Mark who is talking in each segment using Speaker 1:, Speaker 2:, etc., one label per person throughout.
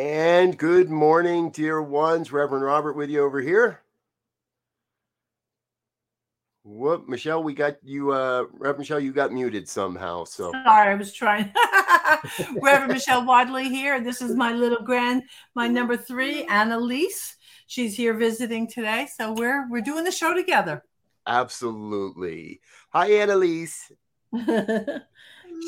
Speaker 1: And good morning, dear ones. Reverend Robert with you over here. Whoop, Michelle, we got you, uh, Reverend Michelle, you got muted somehow. So
Speaker 2: sorry, I was trying. Reverend Michelle Wadley here. This is my little grand, my number three, Annalise. She's here visiting today, so we're we're doing the show together.
Speaker 1: Absolutely. Hi, Annalise.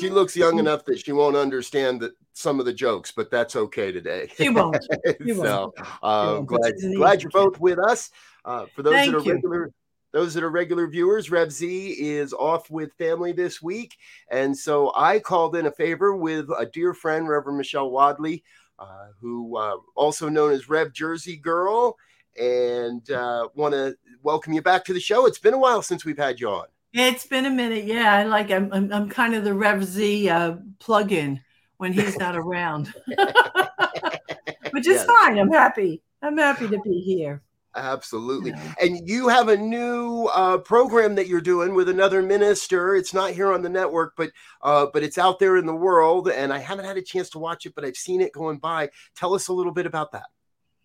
Speaker 1: she looks young enough that she won't understand that some of the jokes, but that's okay today.
Speaker 2: You won't. She
Speaker 1: so uh, glad glad you're both with us. Uh, for those
Speaker 2: Thank
Speaker 1: that are
Speaker 2: you.
Speaker 1: regular. Those that are regular viewers, Rev Z is off with family this week. And so I called in a favor with a dear friend, Reverend Michelle Wadley, uh, who uh, also known as Rev Jersey Girl, and uh, want to welcome you back to the show. It's been a while since we've had you on.
Speaker 2: It's been a minute. Yeah, I like I'm I'm, I'm kind of the Rev Z uh, plug-in when he's not around, which is
Speaker 1: Yes.
Speaker 2: fine. I'm happy. I'm happy to be here.
Speaker 1: Absolutely.
Speaker 2: Yeah.
Speaker 1: And you have a new uh, program that you're doing with another minister. It's not here on the network, but uh, but it's out there in the world. And I haven't had a chance to watch it, but I've seen it going by. Tell us a little bit about that.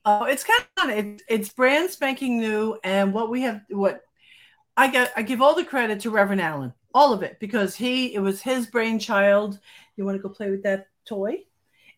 Speaker 2: Oh, it's kind of fun. It, it's brand spanking new, and what we have, what I get, I give all the credit to Reverend Allen, all of it, because he, it was his brainchild. You want to go play with that toy?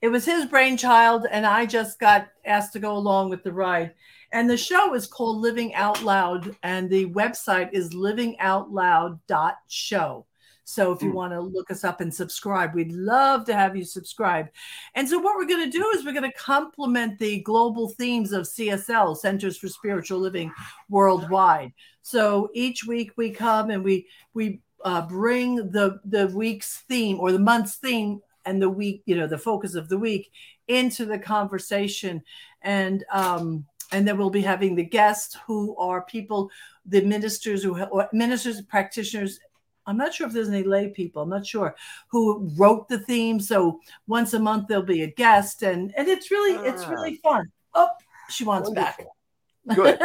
Speaker 2: It was his brainchild, and I just got asked to go along with the ride. And the show is called Living Out Loud, and the website is livingoutloud.show. So if you
Speaker 1: Mm.
Speaker 2: want to look us up and subscribe, we'd love to have you subscribe. And so, what we're going to do is we're going to complement the global themes of CSL, Centers for Spiritual Living Worldwide. So each week we come and we we uh, bring the the week's theme or the month's theme and the week, you know, the focus of the week into the conversation, and um, and then we'll be having the guests who are people, the ministers who or ministers, practitioners. I'm not sure if there's any lay people. I'm not sure who wrote the theme. So once a month there'll be a guest, and and it's really it's
Speaker 1: Ah.
Speaker 2: really fun. Oh, she wants back.
Speaker 1: Good.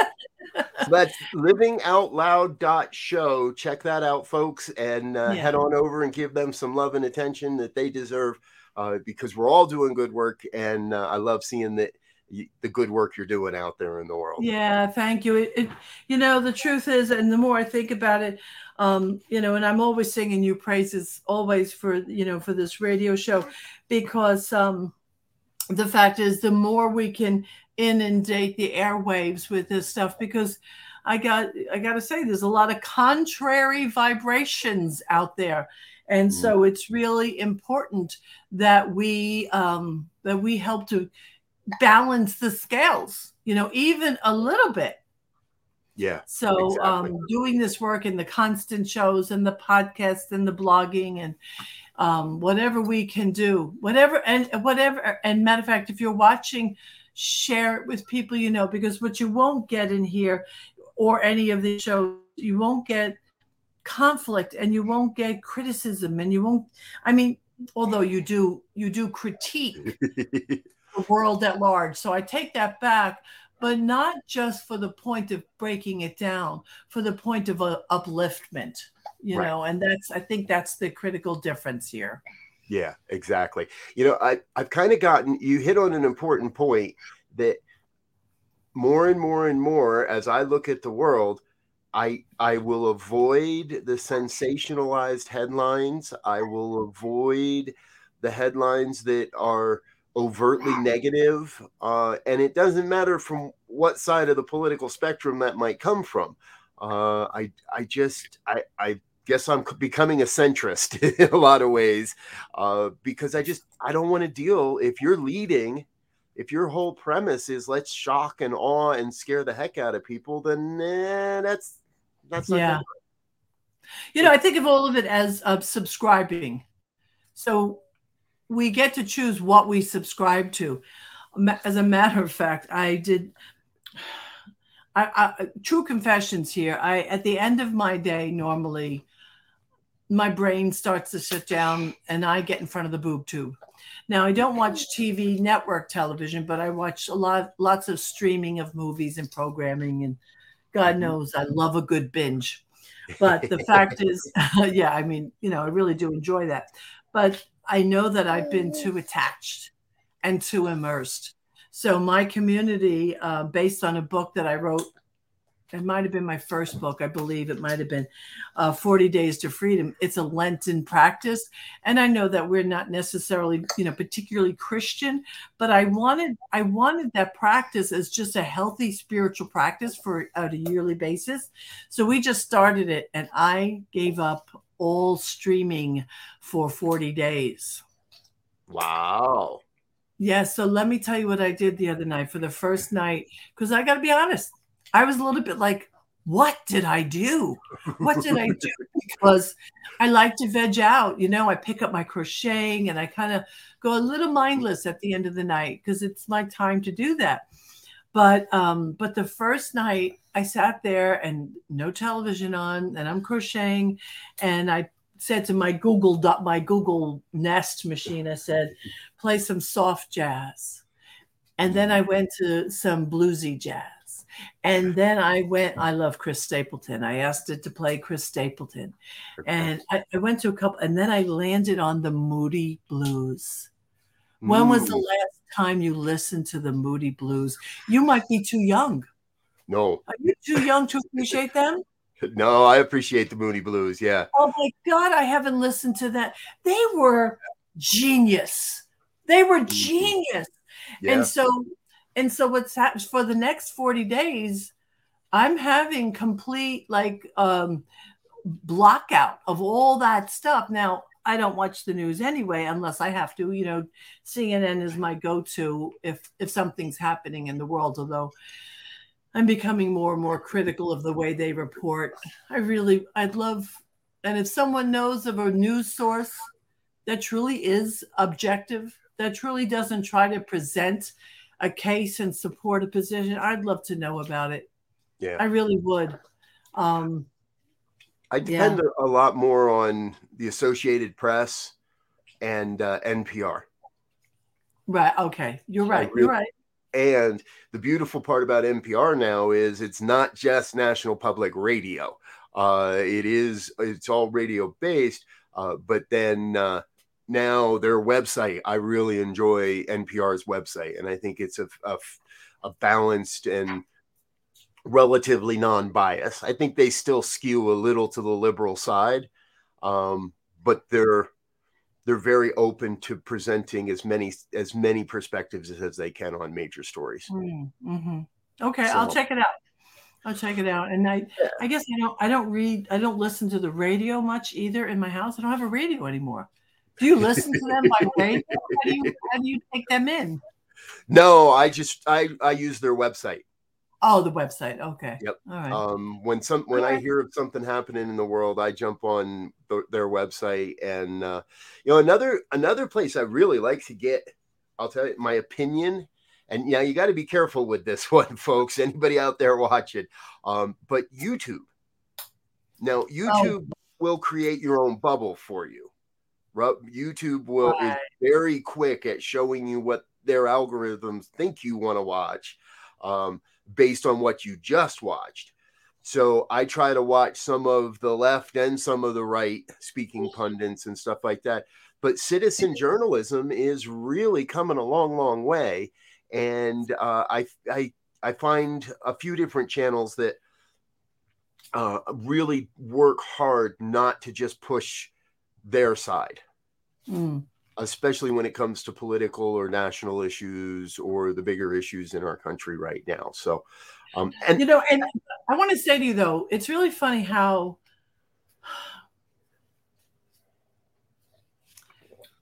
Speaker 1: So that's livingoutloud.show. Check that out, folks, and uh,
Speaker 2: Yeah.
Speaker 1: head on over and give them some love and attention that they deserve uh, because we're all doing good work. And uh, I love seeing that the good work you're doing out there in the world.
Speaker 2: Yeah, thank you. It, it, you know, the truth is, and the more I think about it, um, you know, and I'm always singing you praises always for you know for this radio show, because um, the fact is, the more we can inundate the airwaves with this stuff, because I got I got to say, there's a lot of contrary vibrations out there, and so it's really important that we um, that we help to balance the scales, you know, even a little bit.
Speaker 1: Yeah.
Speaker 2: So,
Speaker 1: Exactly.
Speaker 2: um, doing this work in the constant shows and the podcast and the blogging and um, whatever we can do, whatever and whatever. And matter of fact, if you're watching, share it with people you know, because what you won't get in here or any of the shows, you won't get conflict and you won't get criticism and you won't. I mean, although you do, you do critique the world at large. So I take that back, but not just for the point of breaking it down, for the point of uh, upliftment, you
Speaker 1: Right.
Speaker 2: know, and that's, I think that's the critical difference here.
Speaker 1: Yeah, exactly. You know, I, I've kind of gotten you hit on an important point that more and more and more as I look at the world, I I will avoid the sensationalized headlines. I will avoid the headlines that are overtly negative, uh, and it doesn't matter from what side of the political spectrum that might come from. Uh, I I just I I guess I'm becoming a centrist in a lot of ways uh, because I just I don't want to deal if you're leading if your whole premise is let's shock and awe and scare the heck out of people, then eh, that's that's
Speaker 2: yeah. You know, I think of all of it as uh, subscribing. So we get to choose what we subscribe to. As a matter of fact, I did. I, I, true confessions here. I at the end of my day normally, my brain starts to shut down, and I get in front of the boob tube. Now I don't watch TV network television, but I watch a lot, lots of streaming of movies and programming and God mm-hmm. knows I love a good binge. But the fact is, yeah, I mean, you know, I really do enjoy that. But I know that I've been too attached and too immersed. So my community, uh, based on a book that I wrote it might have been my first book. I believe it might have been uh, 40 days to freedom. It's a lenten practice. And i know that we're not necessarily you know particularly christian but i wanted i wanted that practice as just a healthy spiritual practice for at a yearly basis. So we just started it and i gave up all streaming for 40 days.
Speaker 1: Wow.
Speaker 2: Yeah so let me tell you what i did the other night for the first night because i got to be honest I was a little bit like, what did I do? What did I do? Because I like to veg out. You know, I pick up my crocheting and I kind of go a little mindless at the end of the night because it's my time to do that. But um, but the first night I sat there and no television on, and I'm crocheting, and I said to my Google dot my Google Nest machine, I said, play some soft jazz. And then I went to some bluesy jazz. And then I went, I love Chris Stapleton. I asked it to play Chris Stapleton. And I, I, went to a couple, and then I landed on the Moody Blues. When was the last time you listened to the Moody Blues? You might be too young.
Speaker 1: No.
Speaker 2: Are you too young to appreciate them?
Speaker 1: No, I appreciate the Moody Blues. Yeah.
Speaker 2: Oh my God, I haven't listened to that. They were genius. They were mm-hmm. genius. Yeah. And so and so what's happened for the next 40 days i'm having complete like um blockout of all that stuff. Now i don't watch the news anyway unless i have to you know cnn is my go-to if if something's happening in the world although i'm becoming more and more critical of the way they report. I really i'd love and if someone knows of a news source that truly is objective that truly doesn't try to present a case and support a position, I'd love to know about it.
Speaker 1: Yeah,
Speaker 2: I really would. Um,
Speaker 1: I depend yeah. a lot more on the Associated Press and uh, NPR.
Speaker 2: Right. Okay. You're right. Really, You're right.
Speaker 1: And the beautiful part about NPR now is it's not just National Public Radio. Uh, it is. It's all radio based. Uh, but then uh, now their website i really enjoy npr's website and i think it's a, a, a balanced and relatively non-biased i think they still skew a little to the liberal side um, but they're they're very open to presenting as many as many perspectives as they can on major stories
Speaker 2: mm-hmm. okay so, i'll check it out I'll check it out. And I. I guess I don't, I don't read, I don't listen to the radio much either in my house. I don't have a radio anymore. Do you listen to them by radio? How do you how do you take them in?
Speaker 1: No, I just I I use their website.
Speaker 2: Oh, the website. Okay.
Speaker 1: Yep. All right. Um, when some when I hear of something happening in the world, I jump on the, their website, and uh, you know another another place I really like to get. I'll tell you my opinion, and yeah, you got to be careful with this one, folks. Anybody out there watching, um, but YouTube. Now, oh. YouTube oh. will create your own bubble for you. YouTube will right. is very quick at showing you what their algorithms think you want to watch um, based on what you just watched. So I try to watch some of the left and some of the right speaking pundits and stuff like that. But citizen journalism is really coming a long, long way. And uh, I, I, I find a few different channels that uh, really work hard not to just push their side,
Speaker 2: Mm.
Speaker 1: especially when it comes to political or national issues or the bigger issues in our country right now. So, um, and
Speaker 2: You know, and I want to say to you though, it's really funny how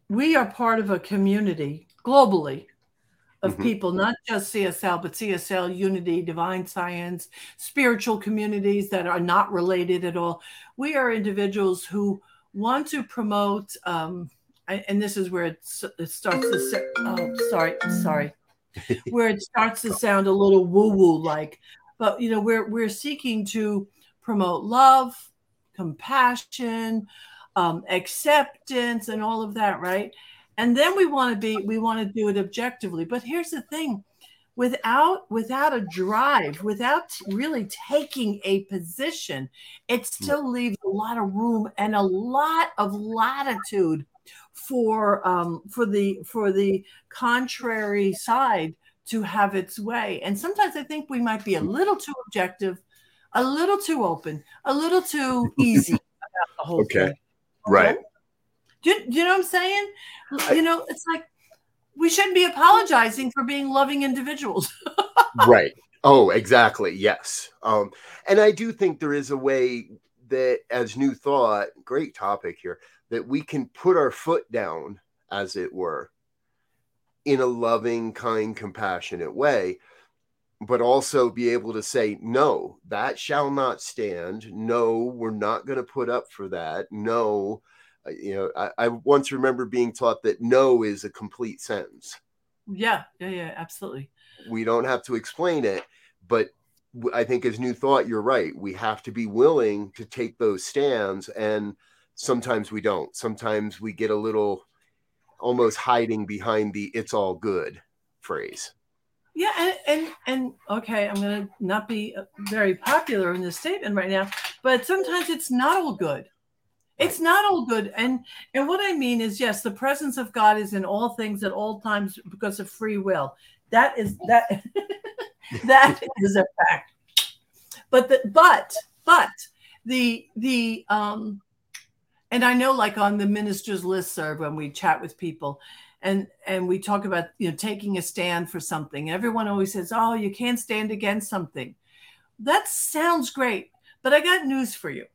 Speaker 2: we are part of a community globally of
Speaker 1: Mhm.
Speaker 2: people, not just CSL, but CSL, Unity, Divine Science, spiritual communities that are not related at all. We are individuals who want to promote, um, I- and this is where it, it starts to. sa- Oh, sorry, sorry. where it starts to sound a little woo-woo like, but you know, we're we're seeking to promote love, compassion, um, acceptance, and all of that, right? And then we want to be, we want to do it objectively. But here's the thing: without without a drive, without really taking a position, it still leaves a lot of room and a lot of latitude for um, for the for the contrary side to have its way. And sometimes I think we might be a little too objective, a little too open, a little too easy about the whole
Speaker 1: Okay.
Speaker 2: thing.
Speaker 1: right.
Speaker 2: Do do you know what I'm saying? you know, it's like we shouldn't be apologizing for being loving individuals.
Speaker 1: right. Oh exactly. Yes. Um and i do think there is a way that as new thought great topic here that we can put our foot down as it were in a loving kind compassionate way but also be able to say no that shall not stand. No we're not going to put up for that. No you know I, I once remember being taught that no is a complete sentence
Speaker 2: yeah, yeah, yeah, absolutely.
Speaker 1: we don't have to explain it but I think as new thought you're right we have to be willing to take those stands and sometimes we don't sometimes we get a little almost hiding behind the it's all good phrase
Speaker 2: Yeah, and and, and okay, I'm going to not be uh, very popular in this statement right now, but sometimes it's not all good. It's not all good, and and what I mean is, yes, the presence of God is in all things at all times because of free will. That is that that is a fact. But the but but the the um, and I know like on the ministers listserv when we chat with people, and and we talk about you know taking a stand for something everyone always says oh you can't stand against something that sounds great but i got news for you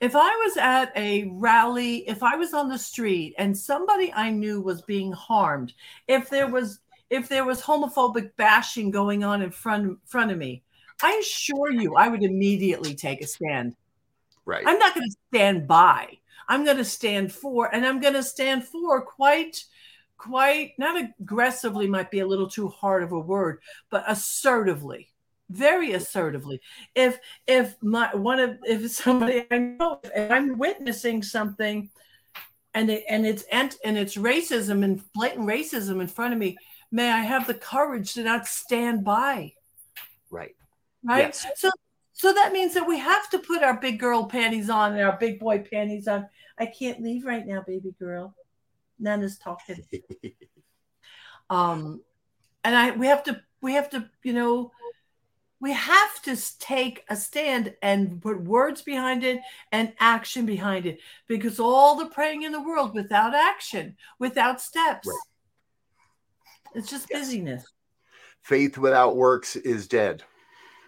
Speaker 2: if i was at a rally if i was on the street and somebody i knew was being harmed if there was if there was homophobic bashing going on in front front of me i assure you i would immediately take a stand.
Speaker 1: Right.
Speaker 2: I'm not going to stand by. I'm going to stand for, and I'm going to stand for quite, quite not aggressively, might be a little too hard of a word, but assertively, very assertively. If if my one of if somebody I know, if I'm witnessing something, and it and it's and, and it's racism and blatant racism in front of me, may I have the courage to not stand by
Speaker 1: right
Speaker 2: right?
Speaker 1: Yes.
Speaker 2: So so that means that we have to put our big girl panties on and our big boy panties on. I can't leave right now, baby girl. Nana's talking. Um, and I we have to we have to you know we have to take a stand and put words behind it and action behind it because all the praying in the world without action, without steps,
Speaker 1: Right.
Speaker 2: it's just
Speaker 1: Yes.
Speaker 2: busyness.
Speaker 1: faith without works is dead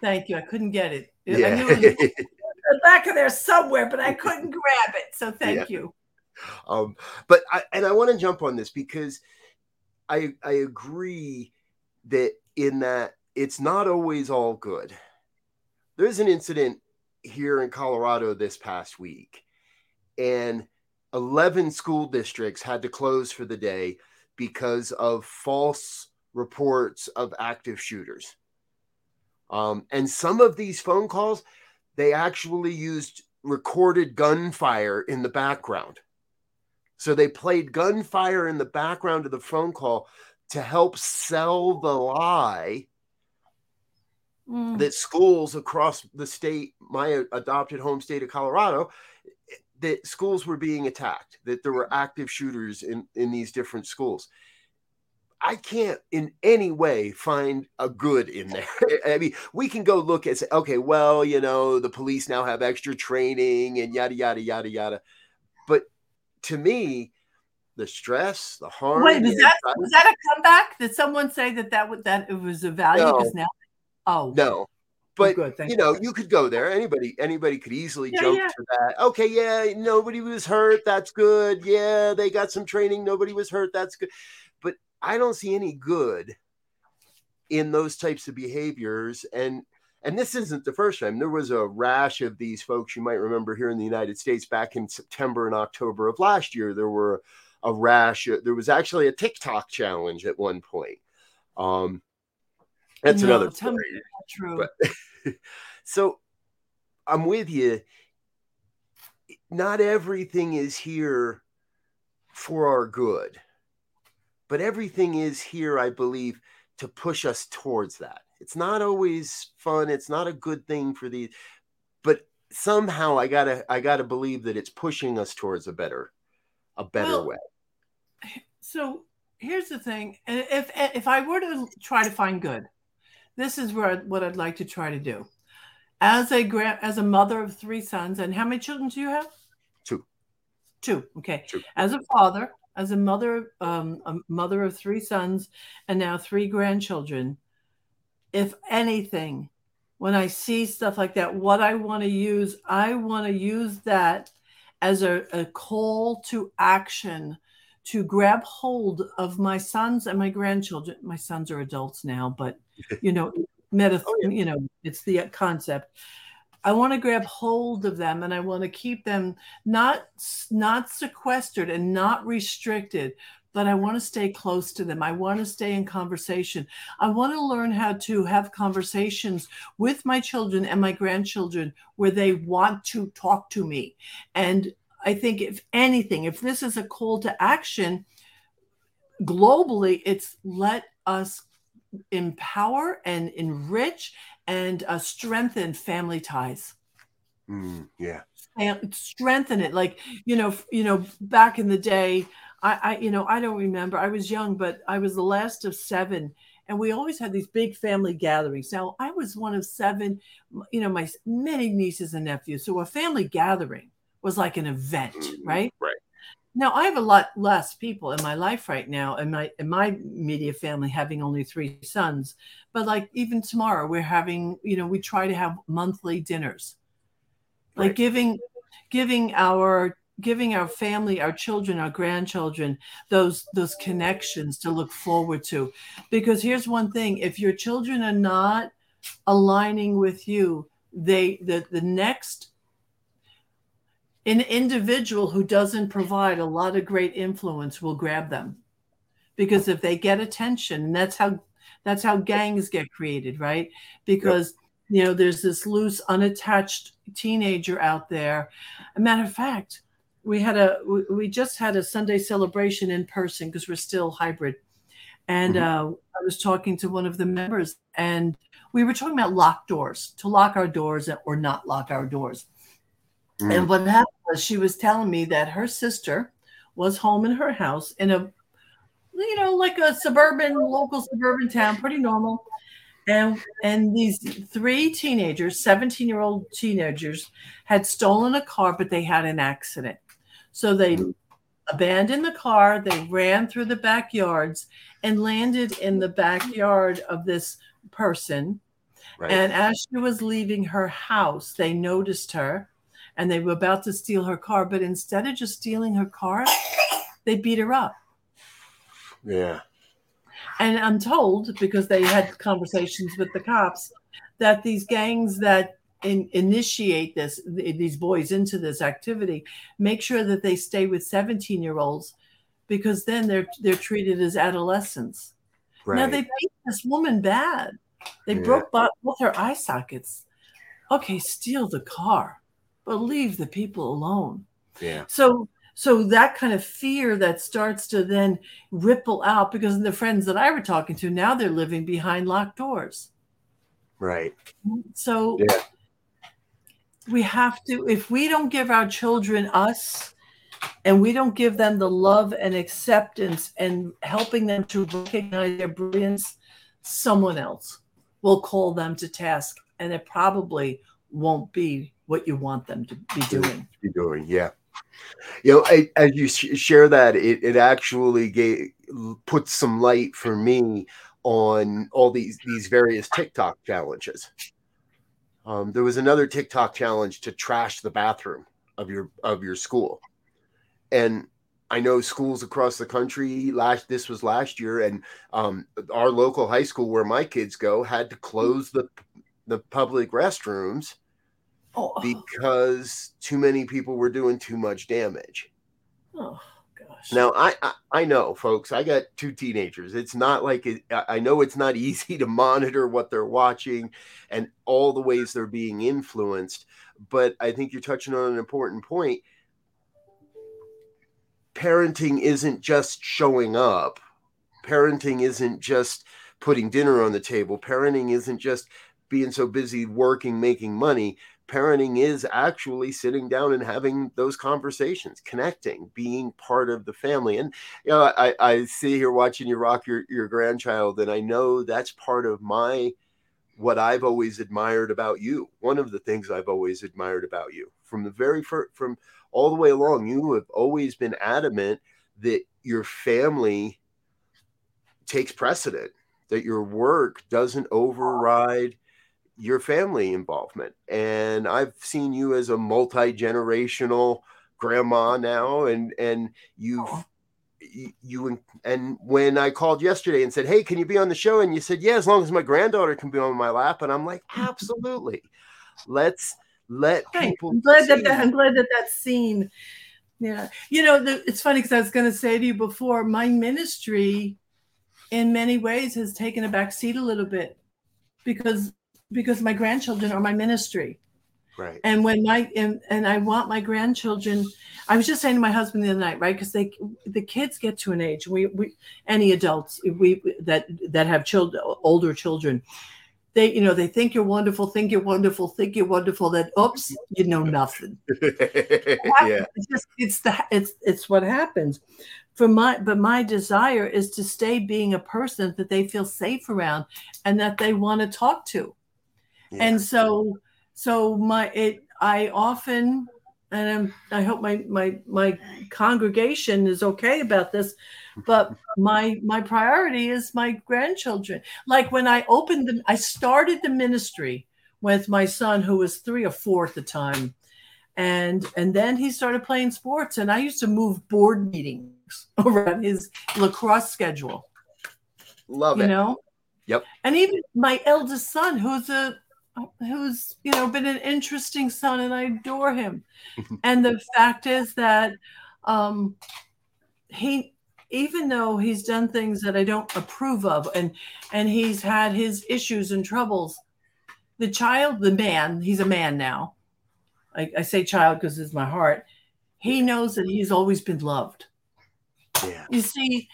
Speaker 2: Thank you. I couldn't get it. I
Speaker 1: yeah
Speaker 2: knew it was the back of there somewhere, but I couldn't grab it. So thank you.
Speaker 1: um but i and i want to jump on this because i i agree that in that it's not always all good. There's an incident here in colorado this past week and 11 school districts had to close for the day because of false reports of active shooters. Um, and some of these phone calls they actually used recorded gunfire in the background. So they played gunfire in the background of the phone call to help sell the lie
Speaker 2: Mm.
Speaker 1: that schools across the state, my adopted home state of Colorado, that schools were being attacked, that there were active shooters in, in these different schools. I can't in any way find a good in there. I mean, we can go look at say, okay, well, you know, the police now have extra training and yada yada yada yada. But to me, the stress, the harm.
Speaker 2: Wait, was that was that a comeback? Did someone say that that would that it was a value?
Speaker 1: No.
Speaker 2: now, oh
Speaker 1: no, but
Speaker 2: good,
Speaker 1: you know, you could go there. Anybody, anybody could easily
Speaker 2: Yeah,
Speaker 1: joke
Speaker 2: yeah.
Speaker 1: to that. Okay, yeah, nobody was hurt. That's good. Yeah, they got some training. Nobody was hurt. That's good. But I don't see any good in those types of behaviors. And and this isn't the first time. There was a rash of these folks you might remember here in the United States back in September and October of last year. There were a rash. There was actually a TikTok challenge at one point. Um, that's
Speaker 2: No,
Speaker 1: another story
Speaker 2: true.
Speaker 1: but so I'm with you. Not everything is here for our good, but everything is here, I believe, to push us towards that. It's not always fun. It's not a good thing for these, but somehow I gotta, I gotta believe that it's pushing us towards a better, a better
Speaker 2: Well,
Speaker 1: way.
Speaker 2: so here's the thing if if i were to try to find good this is where what i'd like to try to do as a grand as a mother of three sons and how many children do you have
Speaker 1: Two.
Speaker 2: two okay
Speaker 1: Two.
Speaker 2: as a father as a mother um, a mother of three sons and now three grandchildren if anything when i see stuff like that what i want to use i want to use that as a, a call to action to grab hold of my sons and my grandchildren. My sons are adults now, but you know, meta,
Speaker 1: Oh, yeah.
Speaker 2: you know, it's the uh, concept. I want to grab hold of them and I want to keep them not not sequestered and not restricted, but I want to stay close to them. I want to stay in conversation. I want to learn how to have conversations with my children and my grandchildren where they want to talk to me. And I think if anything, if this is a call to action globally, it's let us empower and enrich and uh, strengthen family ties.
Speaker 1: Mm, yeah.
Speaker 2: and strengthen it. Like you know you know back in the day I, I you know i don't remember. I was young but i was the last of seven and we always had these big family gatherings. Now i was one of seven you know my many nieces and nephews so a family gathering was like an event
Speaker 1: Mhm,
Speaker 2: right?
Speaker 1: Right.
Speaker 2: Now I have a lot less people in my life right now, in my in my media family, having only three sons. But like even tomorrow, we're having you know we try to have monthly dinners, like giving giving our giving our family, our children, our grandchildren those those connections to look forward to. Because here's one thing: if your children are not aligning with you, they the the next an individual who doesn't provide a lot of great influence will grab them. Because if they get attention and that's how that's how gangs get created right? Because you know there's this loose unattached teenager out there. A matter of fact we had a we- just had a sunday celebration in person because we're still hybrid. And uh, i was talking to one of the members and we were talking about locked doors to lock our doors or not lock our doors
Speaker 1: Mm.
Speaker 2: and what happened was she was telling me that her sister was home in her house in a, you know, like a suburban, local suburban town, pretty normal. And and these three teenagers, 17 year old teenagers, had stolen a car, but they had an accident. So they abandoned the car, they ran through the backyards and landed in the backyard of this person.
Speaker 1: Right.
Speaker 2: And as she was leaving her house, they noticed her and they were about to steal her car. But instead of just stealing her car, they beat her up.
Speaker 1: yeah.
Speaker 2: And I'm told, because they had conversations with the cops, that these gangs that in, initiate this, th- these boys into this activity, make sure that they stay with 17 year olds because then they're they're treated as adolescents.
Speaker 1: Right.
Speaker 2: Now they beat this woman bad. They
Speaker 1: Yeah.
Speaker 2: broke both her eye sockets. Okay, steal the car, but leave the people alone.
Speaker 1: yeah.
Speaker 2: So so that kind of fear that starts to then ripple out because the friends that I were talking to now they're living behind locked doors.
Speaker 1: Right.
Speaker 2: So
Speaker 1: Yeah.
Speaker 2: we have to if we don't give our children us and we don't give them the love and acceptance and helping them to recognize their brilliance, someone else will call them to task. And it probably won't be what you want them to be doing.
Speaker 1: Be doing, yeah. You know, I, as you sh- share that, it, it actually gave put some light for me on all these these various TikTok challenges. Um, there was another TikTok challenge to trash the bathroom of your of your school, and I know schools across the country last this was last year, and um, our local high school where my kids go had to close the the public restrooms oh. because too many people were doing too much damage.
Speaker 2: Oh gosh.
Speaker 1: Now I, I, I know, folks. I got two teenagers. It's not like it, I know it's not easy to monitor what they're watching and all the ways they're being influenced. But I think you're touching on an important point. Parenting isn't just showing up. Parenting isn't just putting dinner on the table. Parenting isn't just being so busy working, making money parenting is actually sitting down and having those conversations, connecting, being part of the family. And you know, I, I see here watching you rock your, your grandchild, and I know that's part of my what I've always admired about you. One of the things I've always admired about you from the very first, from all the way along, you have always been adamant that your family takes precedent, that your work doesn't override your family involvement. And I've seen you as a multi generational grandma now, and and you've you and when I called yesterday and said, "Hey, can you be on the show?" and you said, "Yeah, as long as my granddaughter can be on my lap," and I'm like, "Absolutely, let's let people."
Speaker 2: I'm glad that, that I'm glad that that's seen. Yeah, you know, the, it's funny because I was going to say to you before, my ministry, in many ways, has taken a back seat a little bit because because my grandchildren are my ministry.
Speaker 1: Right.
Speaker 2: And when my and, and I want my grandchildren, I was just saying to my husband the other night, right? Because they the kids get to an age, we we any adults we that that have children older children, they you know they think you're wonderful, think you're wonderful, think you're wonderful. That oops, you know nothing.
Speaker 1: yeah.
Speaker 2: It's just it's the it's it's what happens. For my but my desire is to stay being a person that they feel safe around and that they want to talk to and so so my it i often and I'm, i hope my my my congregation is okay about this but my my priority is my grandchildren. Like when i opened the, i started the ministry with my son who was three or four at the time. And and then he started playing sports and i used to move board meetings around his lacrosse schedule.
Speaker 1: Love
Speaker 2: you
Speaker 1: it.
Speaker 2: You know?
Speaker 1: Yep.
Speaker 2: And even my eldest son who's a who's you know been an interesting son and i adore him. And the fact is that um he even though he's done things that i don't approve of and and he's had his issues and troubles the child the man he's a man now. I, I say child because it's my heart. He knows that he's always been loved.
Speaker 1: Yeah.
Speaker 2: You see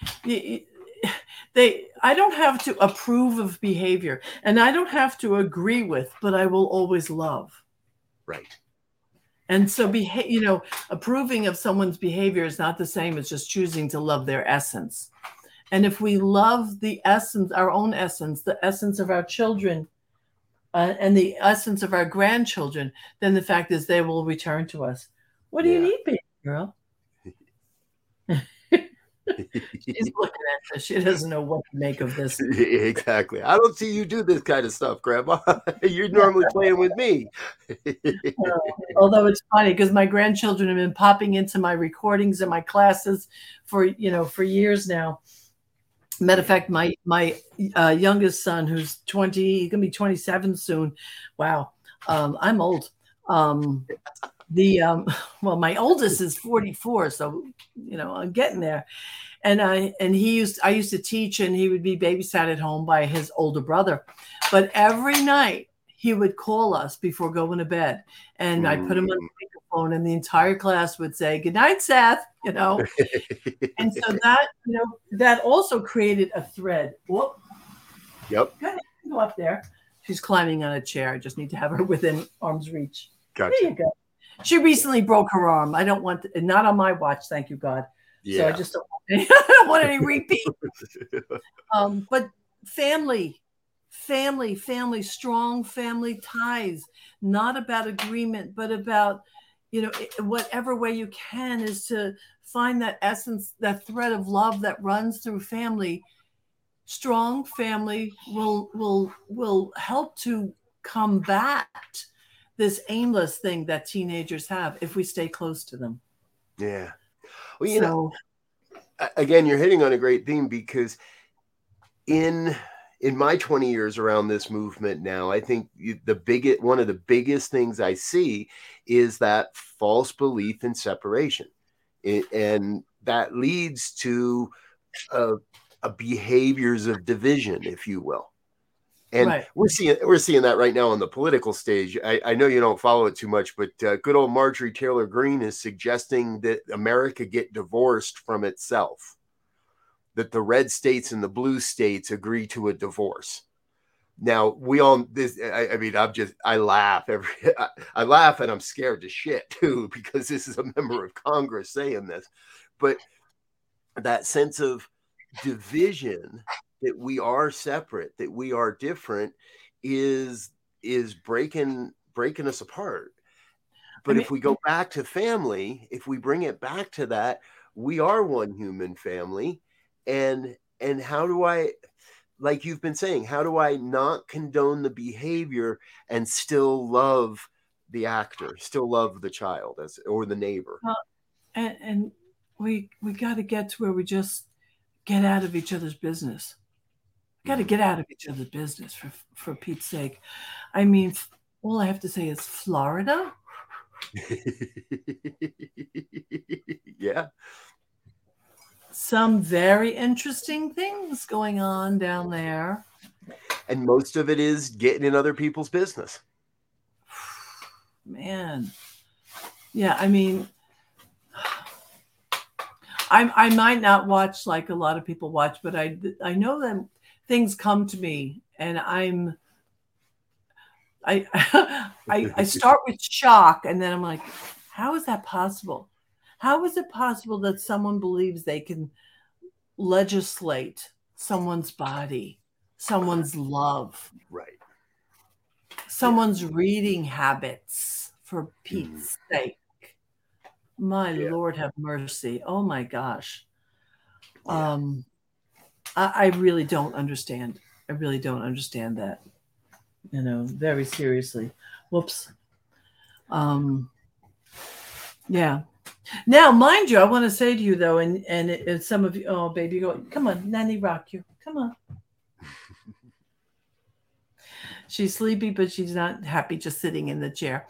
Speaker 2: they i don't have to approve of behavior and i don't have to agree with but i will always love.
Speaker 1: Right.
Speaker 2: And so be you know approving of someone's behavior is not the same as just choosing to love their essence. And if we love the essence our own essence the essence of our children uh, and the essence of our grandchildren then the fact is they will return to us. What do yeah. you need baby girl She's looking at this. She doesn't know what to make of this.
Speaker 1: exactly. I don't see you do this kind of stuff, Grandma. You're normally playing with me.
Speaker 2: uh, although it's funny because my grandchildren have been popping into my recordings and my classes for you know for years now. Matter of fact, my my uh, youngest son, who's twenty, he's gonna be twenty seven soon. Wow, um, I'm old. Um, the um, well my oldest is 44 so you know i'm getting there. And i and he used i used to teach and he would be babysat at home by his older brother. But every night he would call us before going to bed. And mm. i put him on speakerphone and the entire class would say good night seth you know? And so that you know that also created a thread. Whoop.
Speaker 1: yep.
Speaker 2: Go, go up there. She's climbing on a chair. I just need to have her within arm's reach.
Speaker 1: Gotcha.
Speaker 2: there you go She recently broke her arm. I don't want to, not on my watch, thank you God.
Speaker 1: Yeah.
Speaker 2: So I just don't want any, I don't want any repeat. um, but family, family, family, strong family ties, not about agreement, but about you know whatever way you can is to find that essence, that thread of love that runs through family. Strong family will will will help to combat this aimless thing that teenagers have if we stay close to them.
Speaker 1: Yeah. Well, you
Speaker 2: So-
Speaker 1: know, again, you're hitting on a great theme because in in my 20 years around this movement now, I think the biggest one of the biggest things I see is that false belief in separation, It- and that leads to uh, a behaviors of division, if you will. And
Speaker 2: Right.
Speaker 1: we're seeing we're seeing that right now on the political stage. I, I know you don't follow it too much, but uh, good old Marjorie Taylor Greene is suggesting that America get divorced from itself. That the red states and the blue states agree to a divorce. Now we all this. I, I mean, I'm just I laugh every I, I laugh and I'm scared to shit too because this is a member of Congress saying this, but that sense of division that we are separate that we are different is is breaking breaking us apart. But
Speaker 2: I
Speaker 1: if we go back to family if we bring it back to that we are one human family. And and how do i like you've been saying how do i not condone the behavior and still love the actor still love the child as or the neighbor?
Speaker 2: And, and we we got to get to where we just get out of each other's business. Got to get out of each other's business for for Pete's sake. I mean, all I have to say is Florida.
Speaker 1: yeah
Speaker 2: Some very interesting things going on down there.
Speaker 1: and most of it is getting in other people's business
Speaker 2: Man, yeah. I mean, I I might not watch like a lot of people watch, but I I know that things come to me, and I'm. I, I I start with shock and then I'm like, how is that possible? How is it possible that someone believes they can legislate someone's body, someone's love,
Speaker 1: right
Speaker 2: someone's reading habits for Pete's sake? My
Speaker 1: Yeah.
Speaker 2: Lord have mercy. Oh my gosh. Um I, I really don't understand. I really don't understand that. You know, very seriously. Whoops. Um yeah. Now, mind you, I want to say to you though, and and, it, and some of you, oh baby, go, come on, nanny rock you, come on. she's sleepy, but she's not happy just sitting in the chair.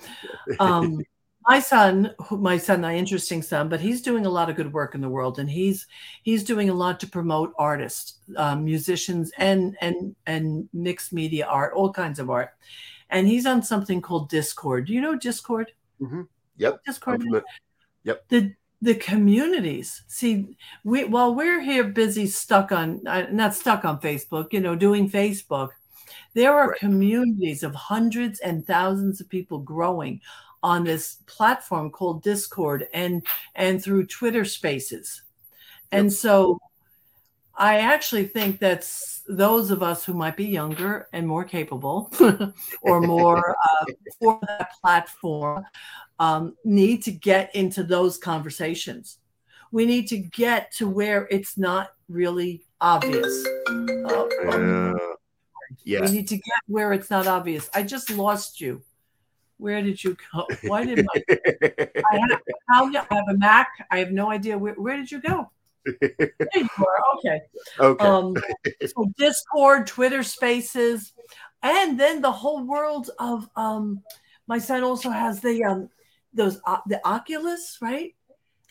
Speaker 2: Um, my son, my son, my interesting son, but he's doing a lot of good work in the world, and he's he's doing a lot to promote artists, um, musicians, and and and mixed media art, all kinds of art. And he's on something called Discord. Do you know Discord?
Speaker 1: yep
Speaker 2: Discord.
Speaker 1: I'm
Speaker 2: the the communities see we while we're here busy stuck on uh, not stuck on facebook you know doing facebook there are
Speaker 1: Right.
Speaker 2: communities of hundreds and thousands of people growing on this platform called discord and and through twitter spaces and so i actually think that's those of us who might be younger and more capable or more uh, for that platform um, need to get into those conversations. We need to get to where it's not really obvious.
Speaker 1: Uh, yeah
Speaker 2: We need to get where it's not obvious. I just lost you. Where did you go? Why did my I have, I have a Mac? I have no idea where. Where did you go? There you are. Okay.
Speaker 1: okay
Speaker 2: Um, so Discord, Twitter Spaces, and then the whole world of um. My son also has the um those uh, the Oculus, right?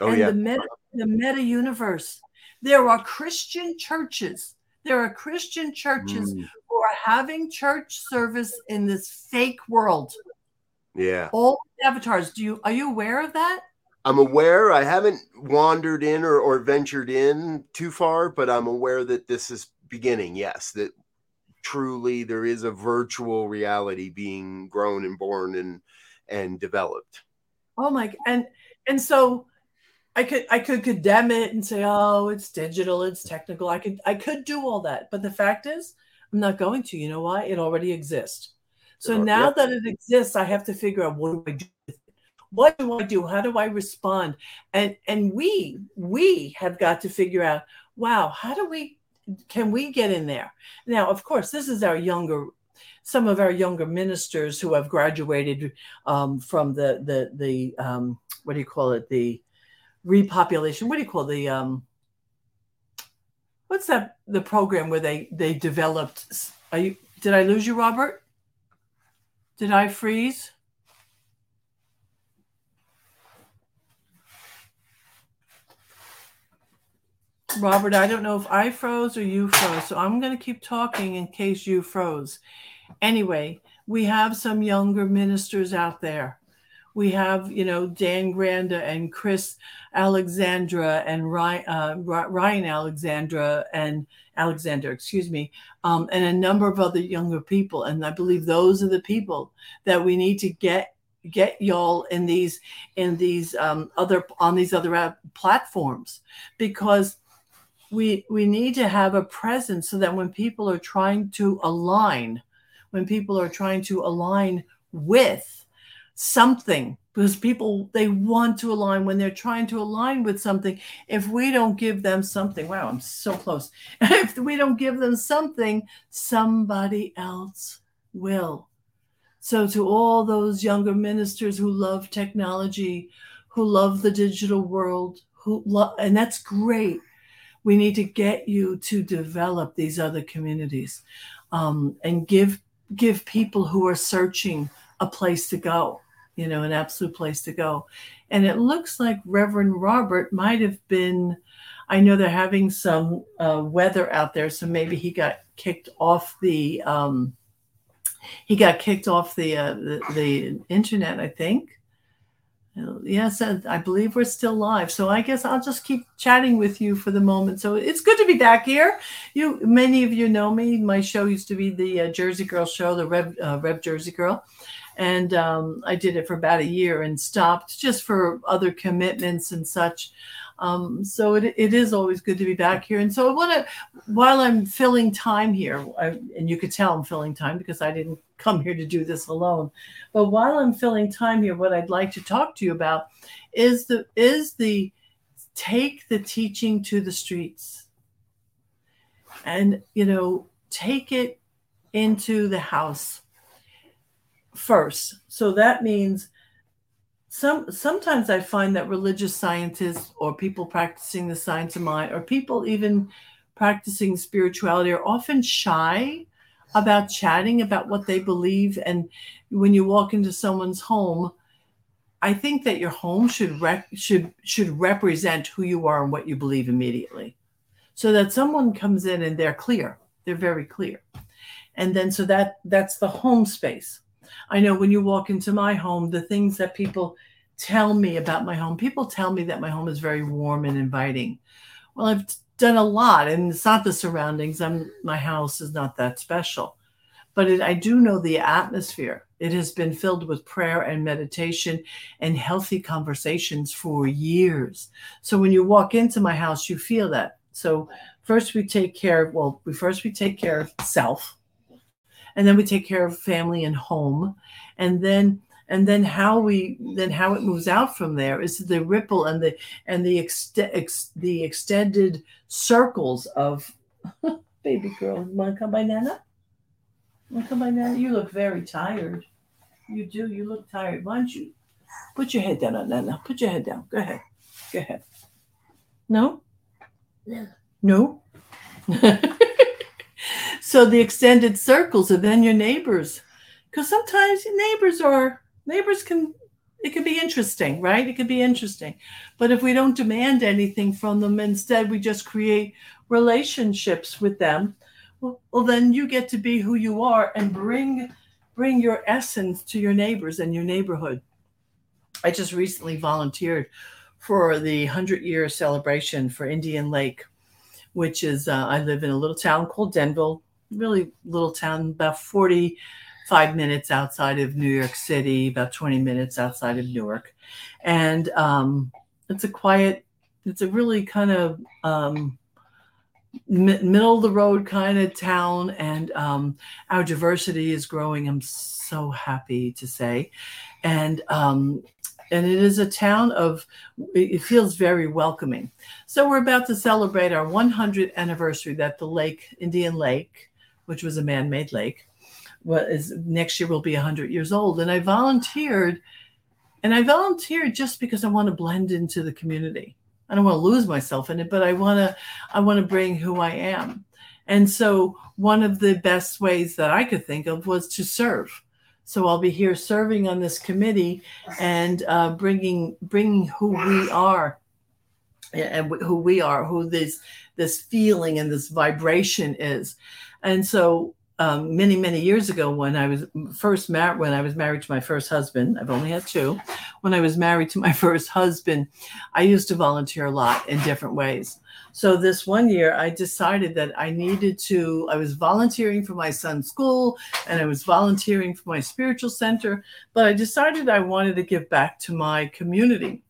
Speaker 1: oh
Speaker 2: and
Speaker 1: yeah
Speaker 2: the meta the meta universe. There are Christian churches. There are Christian churches
Speaker 1: Mm,
Speaker 2: who are having church service in this fake world.
Speaker 1: Yeah
Speaker 2: All avatars. Do you are you aware of that?
Speaker 1: I'm aware. I haven't wandered in or, or ventured in too far, but I'm aware that this is beginning. Yes, that truly there is a virtual reality being grown and born and and developed.
Speaker 2: Oh my and and so I could I could condemn it and say, oh, it's digital, it's technical. I could I could do all that. But the fact is, I'm not going to. You know why? It already exists. So now yep. that it exists, I have to figure out what do I do what do I do? How do I respond? And and we we have got to figure out, wow, how do we can we get in there? Now, of course, this is our younger some of our younger ministers who have graduated um, from the the the um, what do you call it the repopulation what do you call the um, what's that the program where they they developed are you did i lose you robert did i freeze? Robert i don't know if i froze or you froze so i'm going to keep talking in case you froze. Anyway we have some younger ministers out there we have, you know, Dan Granda and Chris Alexandra and Ryan, uh, Ryan Alexandra and Alexander, excuse me, um, and a number of other younger people. And I believe those are the people that we need to get get y'all in these in these um, other on these other platforms because we we need to have a presence so that when people are trying to align when people are trying to align with something because people they want to align. When they're trying to align with something if we don't give them something wow i'm so close. If we don't give them something somebody else will. So to all those younger ministers who love technology who love the digital world who love and that's great. We need to get you to develop these other communities um, and give give people who are searching a place to go you know, an absolute place to go. And it looks like Reverend Robert might have been, I know they're having some uh, weather out there, so maybe he got kicked off the, um, he got kicked off the, uh, the, the internet, I think. Yes, I believe we're still live. So I guess I'll just keep chatting with you for the moment. So it's good to be back here. You, many of you know me. My show used to be the uh, Jersey Girl show, the Rev, uh, Rev Jersey Girl, and um, I did it for about a year and stopped just for other commitments and such. Um, so it, it is always good to be back here. And so I want to, while I'm filling time here, I, and you could tell I'm filling time because I didn't come here to do this alone. But while I'm filling time here, what I'd like to talk to you about is the is the take the teaching to the streets, and you know take it into the house first. So that means some sometimes I find that religious scientists or people practicing the science of mind or people even practicing spirituality are often shy about chatting about what they believe and when you walk into someone's home I think that your home should rec- should should represent who you are and what you believe immediately. So that someone comes in and they're clear. They're very clear. And then so that that's the home space. I know when you walk into my home, the things that people tell me about my home, people tell me that my home is very warm and inviting. Well, I've done a lot, and it's not the surroundings. I'm my house is not that special, but it, I do know the atmosphere. It has been filled with prayer and meditation and healthy conversations for years. So when you walk into my house, you feel that. So first we take care well, we first we take care of self and then we take care of family and home. And then and then how we then how it moves out from there is the ripple and the and the ex, ex, the extended circles of baby girl. Want to come by nana? Want to come by nana? You look very tired. You do. You look tired. Why don't you put your head down on nana. Put your head down. Go ahead. Go ahead. No? No. No so the extended circles are then your neighbors because sometimes your neighbors are neighbors can it could be interesting right? It could be interesting. But if we don't demand anything from them instead we just create relationships with them well, well then you get to be who you are and bring bring your essence to your neighbors and your neighborhood. I just recently volunteered for the 100 year celebration for indian lake which is uh, i live in a little town called denville really little town, about 45 minutes outside of New York City, about 20 minutes outside of Newark. And um, it's a quiet, it's a really kind of um, middle of the road kind of town. And um, our diversity is growing. I'm so happy to say. And um, and it is a town of it feels very welcoming so we're about to celebrate our 100th anniversary that the lake indian lake which was a man-made lake what is next year will be 100 years old. And i volunteered and i volunteered just because i want to blend into the community. I don't want to lose myself in it but i want to i want to bring who i am. And so one of the best ways that i could think of was to serve. So I'll be here serving on this committee and uh, bringing bringing who we are. And who we are, who this this feeling and this vibration is. And so um, many many years ago, when I was first married, when I was married to my first husband, I've only had two. When I was married to my first husband, I used to volunteer a lot in different ways. So this one year, I decided that I needed to, I was volunteering for my son's school and I was volunteering for my spiritual center, but I decided I wanted to give back to my community.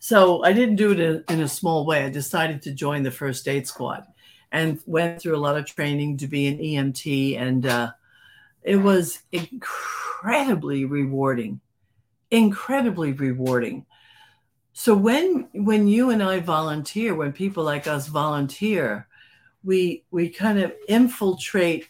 Speaker 2: So I didn't do it in, a small way. I decided to join the first aid squad and went through a lot of training to be an EMT. And uh, it was incredibly rewarding, incredibly rewarding so when when you and I volunteer, when people like us volunteer, we we kind of infiltrate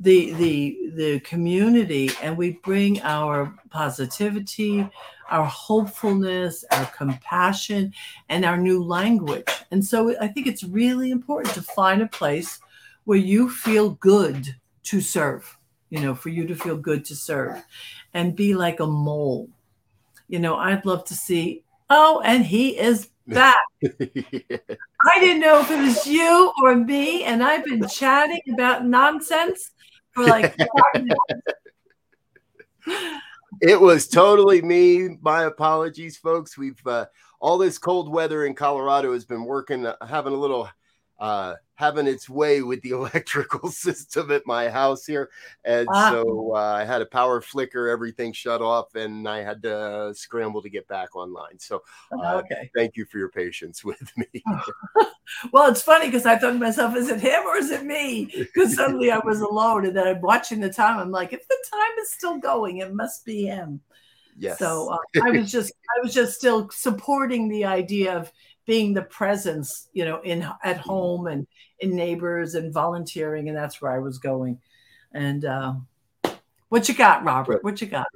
Speaker 2: the the the community and we bring our positivity our hopefulness our compassion and our new language and so i think it's really important to find a place where you feel good to serve you know for you to feel good to serve and be like a mole you know i'd love to see Oh, and he is back. yeah. I didn't know if it was you or me, and I've been chatting about nonsense like.
Speaker 1: it was totally me. My apologies, folks. We've uh, all this cold weather in Colorado has been working, uh, having a little uh, having its way with the electrical system at my house here. And ah. so uh, I had a power flicker, everything shut off, and I had to scramble to get back online. So uh, okay. thank you for your patience with me.
Speaker 2: well, it's funny because I thought to myself, is it him or is it me? Because suddenly I was alone and then I'm watching the time. I'm like, if the time is still going, it must be him. Yes. So uh, I was just, I was just still supporting the idea of being the presence, you know, in at home and in neighbors and volunteering, and that's where I was going. And uh, what you got, Robert? What you got?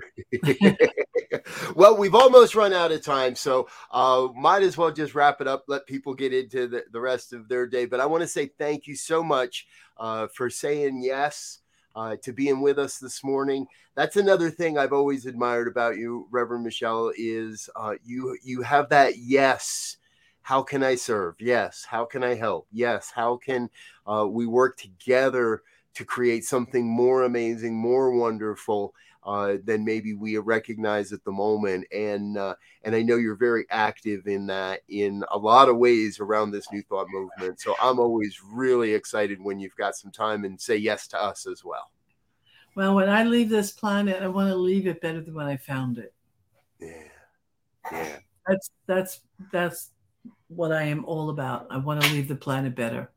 Speaker 1: well, we've almost run out of time, so uh, might as well just wrap it up. Let people get into the, the rest of their day. But I want to say thank you so much uh, for saying yes. Uh, to being with us this morning. That's another thing I've always admired about you, Reverend Michelle, is uh, you you have that yes how can I serve? Yes. How can I help? Yes. How can uh, we work together to create something more amazing, more wonderful uh, than maybe we recognize at the moment? And uh, and I know you're very active in that in a lot of ways around this New Thought movement. So I'm always really excited when you've got some time and say yes to us as well.
Speaker 2: Well, when I leave this planet, I want to leave it better than when I found it.
Speaker 1: Yeah. Yeah.
Speaker 2: That's that's that's what I am all about. I want to leave the planet better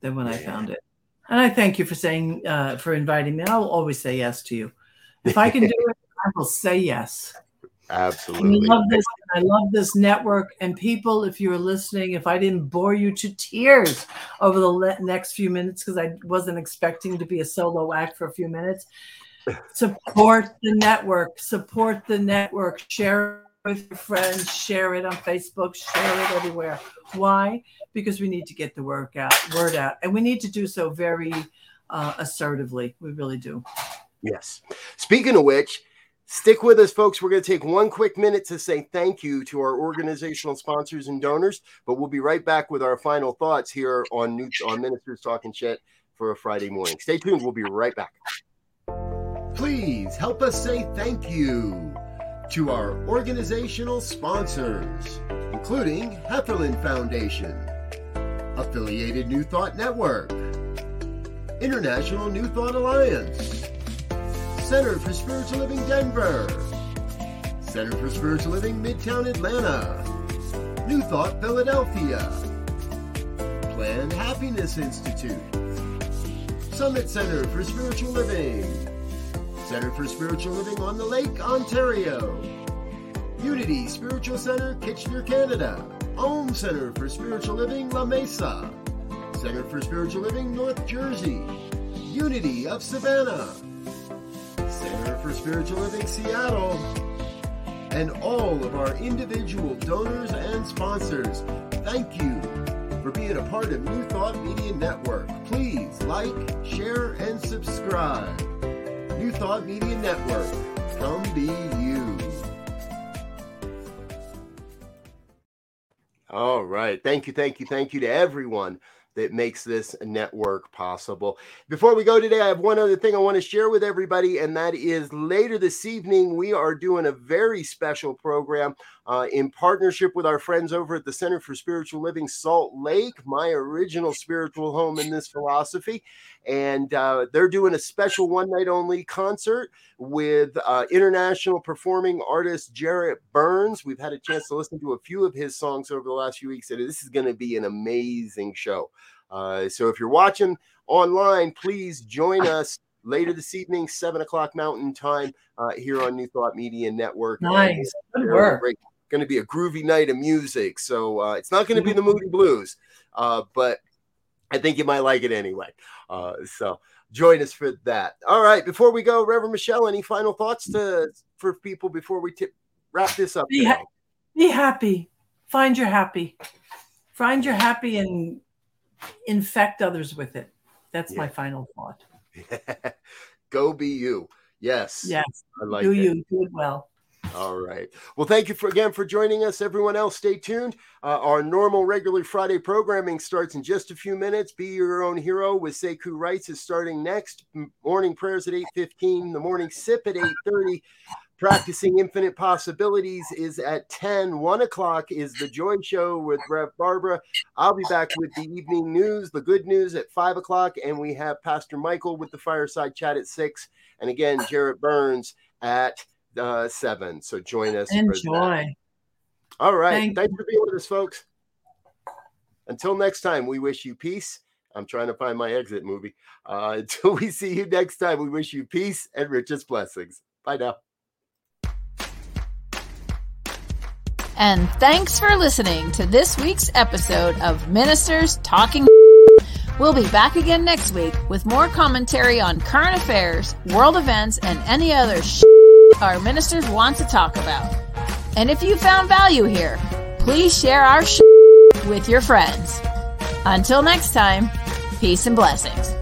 Speaker 2: than when yeah. I found it. And I thank you for saying, uh, for inviting me. I'll always say yes to you. If I can do it, I will say yes.
Speaker 1: Absolutely.
Speaker 2: I love this. I love this network. And people, if you're listening, if I didn't bore you to tears over the next few minutes, because I wasn't expecting to be a solo act for a few minutes, support the network. Support the network. Share with your friends, share it on Facebook, share it everywhere. Why? Because we need to get the word out, word out, and we need to do so very uh, assertively. We really do.
Speaker 1: Yes. Speaking of which, stick with us, folks. We're going to take one quick minute to say thank you to our organizational sponsors and donors, but we'll be right back with our final thoughts here on New- on Ministers Talking Shit for a Friday morning. Stay tuned. We'll be right back.
Speaker 3: Please help us say thank you to our organizational sponsors, including Hefferland Foundation, Affiliated New Thought Network, International New Thought Alliance,
Speaker 1: Center for Spiritual Living Denver, Center for Spiritual Living Midtown Atlanta, New Thought Philadelphia, Planned Happiness Institute, Summit Center for Spiritual Living, Center for Spiritual Living on the Lake, Ontario, Unity Spiritual Center, Kitchener, Canada, Om Center for Spiritual Living, La Mesa, Center for Spiritual Living, North Jersey, Unity of Savannah, Center for Spiritual Living, Seattle, and all of our individual donors and sponsors. Thank you for being a part of New Thought Media Network. Please like, share, and subscribe. New Thought Media Network. Come be you. All right. Thank you, thank you, thank you to everyone that makes this network possible. Before we go today, I have one other thing I want to share with everybody, and that is later this evening, we are doing a very special program uh, in partnership with our friends over at the Center for Spiritual Living Salt Lake, my original spiritual home in this philosophy. And uh, they're doing a special one night only concert with uh, international performing artist Jarrett Burns. We've had a chance to listen to a few of his songs over the last few weeks, and this is going to be an amazing show. Uh, so if you're watching online, please join us later this evening, seven o'clock Mountain Time, uh, here on New Thought Media Network.
Speaker 2: Nice, good work.
Speaker 1: Going to be a groovy night of music, so uh, it's not going to be the Moody Blues, uh, but I think you might like it anyway. Uh, so join us for that. All right, before we go, Reverend Michelle, any final thoughts to for people before we wrap this up?
Speaker 2: Be, ha- be happy. Find your happy. Find your happy and infect others with it. That's yeah. my final thought.
Speaker 1: Go be you. Yes.
Speaker 2: Yes. I like Do it. you. Do it well.
Speaker 1: All right. Well, thank you for again for joining us. Everyone else, stay tuned. Uh, our normal, regular Friday programming starts in just a few minutes. Be your own hero with Sekou Writes is starting next. Morning prayers at eight fifteen. The morning sip at eight thirty. Practicing Infinite Possibilities is at 10. 1 o'clock is the Joy Show with Rev Barbara. I'll be back with the evening news, the good news at 5 o'clock. And we have Pastor Michael with the Fireside Chat at 6. And again, Jarrett Burns at uh, 7. So join us.
Speaker 2: Enjoy.
Speaker 1: All right. Thank Thanks for being with us, folks. Until next time, we wish you peace. I'm trying to find my exit movie. Uh, until we see you next time, we wish you peace and richest blessings. Bye now.
Speaker 4: And thanks for listening to this week's episode of Ministers Talking. We'll be back again next week with more commentary on current affairs, world events, and any other our ministers want to talk about. And if you found value here, please share our with your friends. Until next time, peace and blessings.